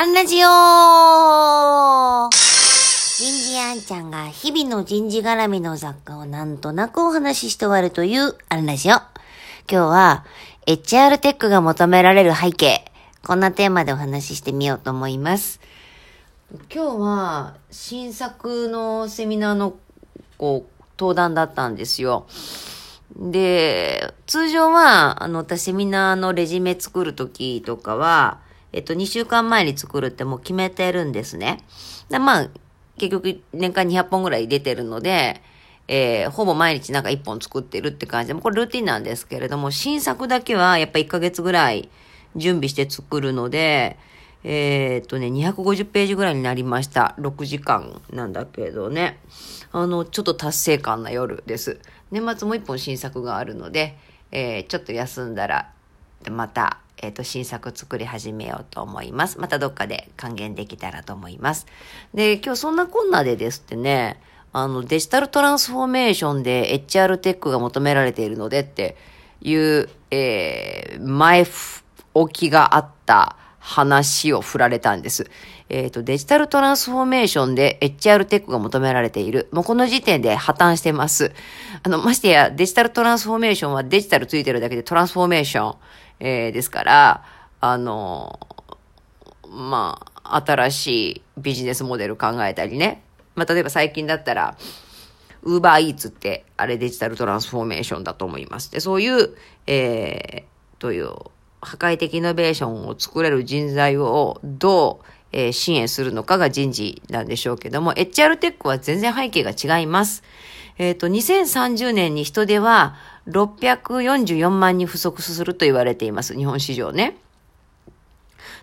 アンラジオ人事アンちゃんが日々の人事絡みの雑貨をなんとなくお話しして終わるというアンラジオ。今日は HR テックが求められる背景。こんなテーマでお話ししてみようと思います。今日は新作のセミナーのこう登壇だったんですよ。で、通常は、あの、私セミナーのレジュメ作るときとかは、えっと、2週間前に作るってもう決めてるんですね。でまあ、結局年間200本ぐらい出てるので、えー、ほぼ毎日なんか1本作ってるって感じで、これルーティンなんですけれども、新作だけはやっぱ1ヶ月ぐらい準備して作るので、えー、っとね、250ページぐらいになりました。6時間なんだけどね。あの、ちょっと達成感な夜です。年末もう一本新作があるので、えー、ちょっと休んだら、また、えっ、ー、と、新作作り始めようと思います。またどっかで還元できたらと思います。で、今日そんなこんなでですってね、あの、デジタルトランスフォーメーションで HR テックが求められているのでっていう、えー、前置きがあった話を振られたんです。えっ、ー、と、デジタルトランスフォーメーションで HR テックが求められている。もうこの時点で破綻してます。あの、ましてやデジタルトランスフォーメーションはデジタルついてるだけでトランスフォーメーション、えー、ですから、あの、まあ、新しいビジネスモデル考えたりね。まあ、例えば最近だったら、ウーバーイーツって、あれデジタルトランスフォーメーションだと思います。で、そういう、えー、という、破壊的イノベーションを作れる人材をどう、えー、支援するのかが人事なんでしょうけども、HR テックは全然背景が違います。えっ、ー、と、2030年に人手は644万人不足すると言われています。日本市場ね。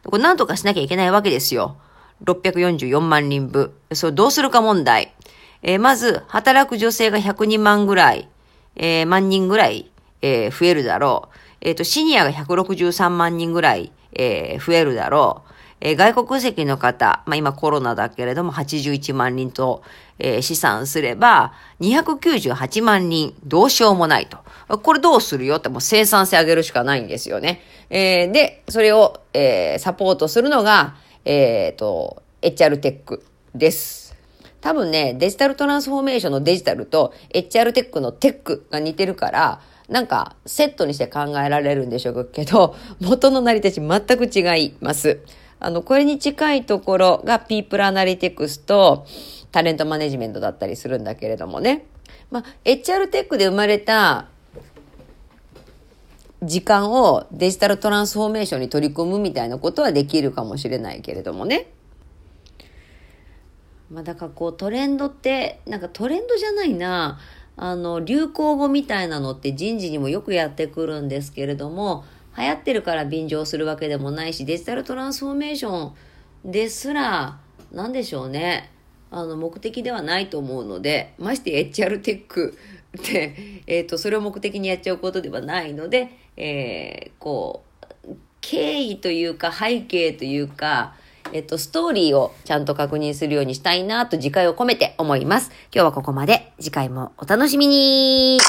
これ何とかしなきゃいけないわけですよ。644万人分。それどうするか問題。えー、まず、働く女性が102万ぐらい、えー、万人ぐらい、えー、増えるだろう。えっ、ー、と、シニアが163万人ぐらい、えー、増えるだろう。えー、外国籍の方、まあ、今コロナだけれども81万人と、えー、試算すれば、298万人、どうしようもないと。これどうするよってもう生産性上げるしかないんですよね。えー、で、それを、えー、サポートするのが、えっ、ー、と、HR テックです。多分ね、デジタルトランスフォーメーションのデジタルと HR テックのテックが似てるから、なんかセットにして考えられるんでしょうけど、元の成り立ち全く違います。あの、これに近いところがピープルアナリティクスとタレントマネジメントだったりするんだけれどもね。まあ、HR テックで生まれた時間をデジタルトランスフォーメーションに取り組むみたいなことはできるかもしれないけれどもね。まあ、だからこうトレンドって、なんかトレンドじゃないな。あの、流行語みたいなのって人事にもよくやってくるんですけれども、流行ってるから便乗するわけでもないし、デジタルトランスフォーメーションですら、なんでしょうね。あの、目的ではないと思うので、まして HR テックって、えっ、ー、と、それを目的にやっちゃうことではないので、えー、こう、経緯というか背景というか、えっと、ストーリーをちゃんと確認するようにしたいなと次回を込めて思います。今日はここまで。次回もお楽しみに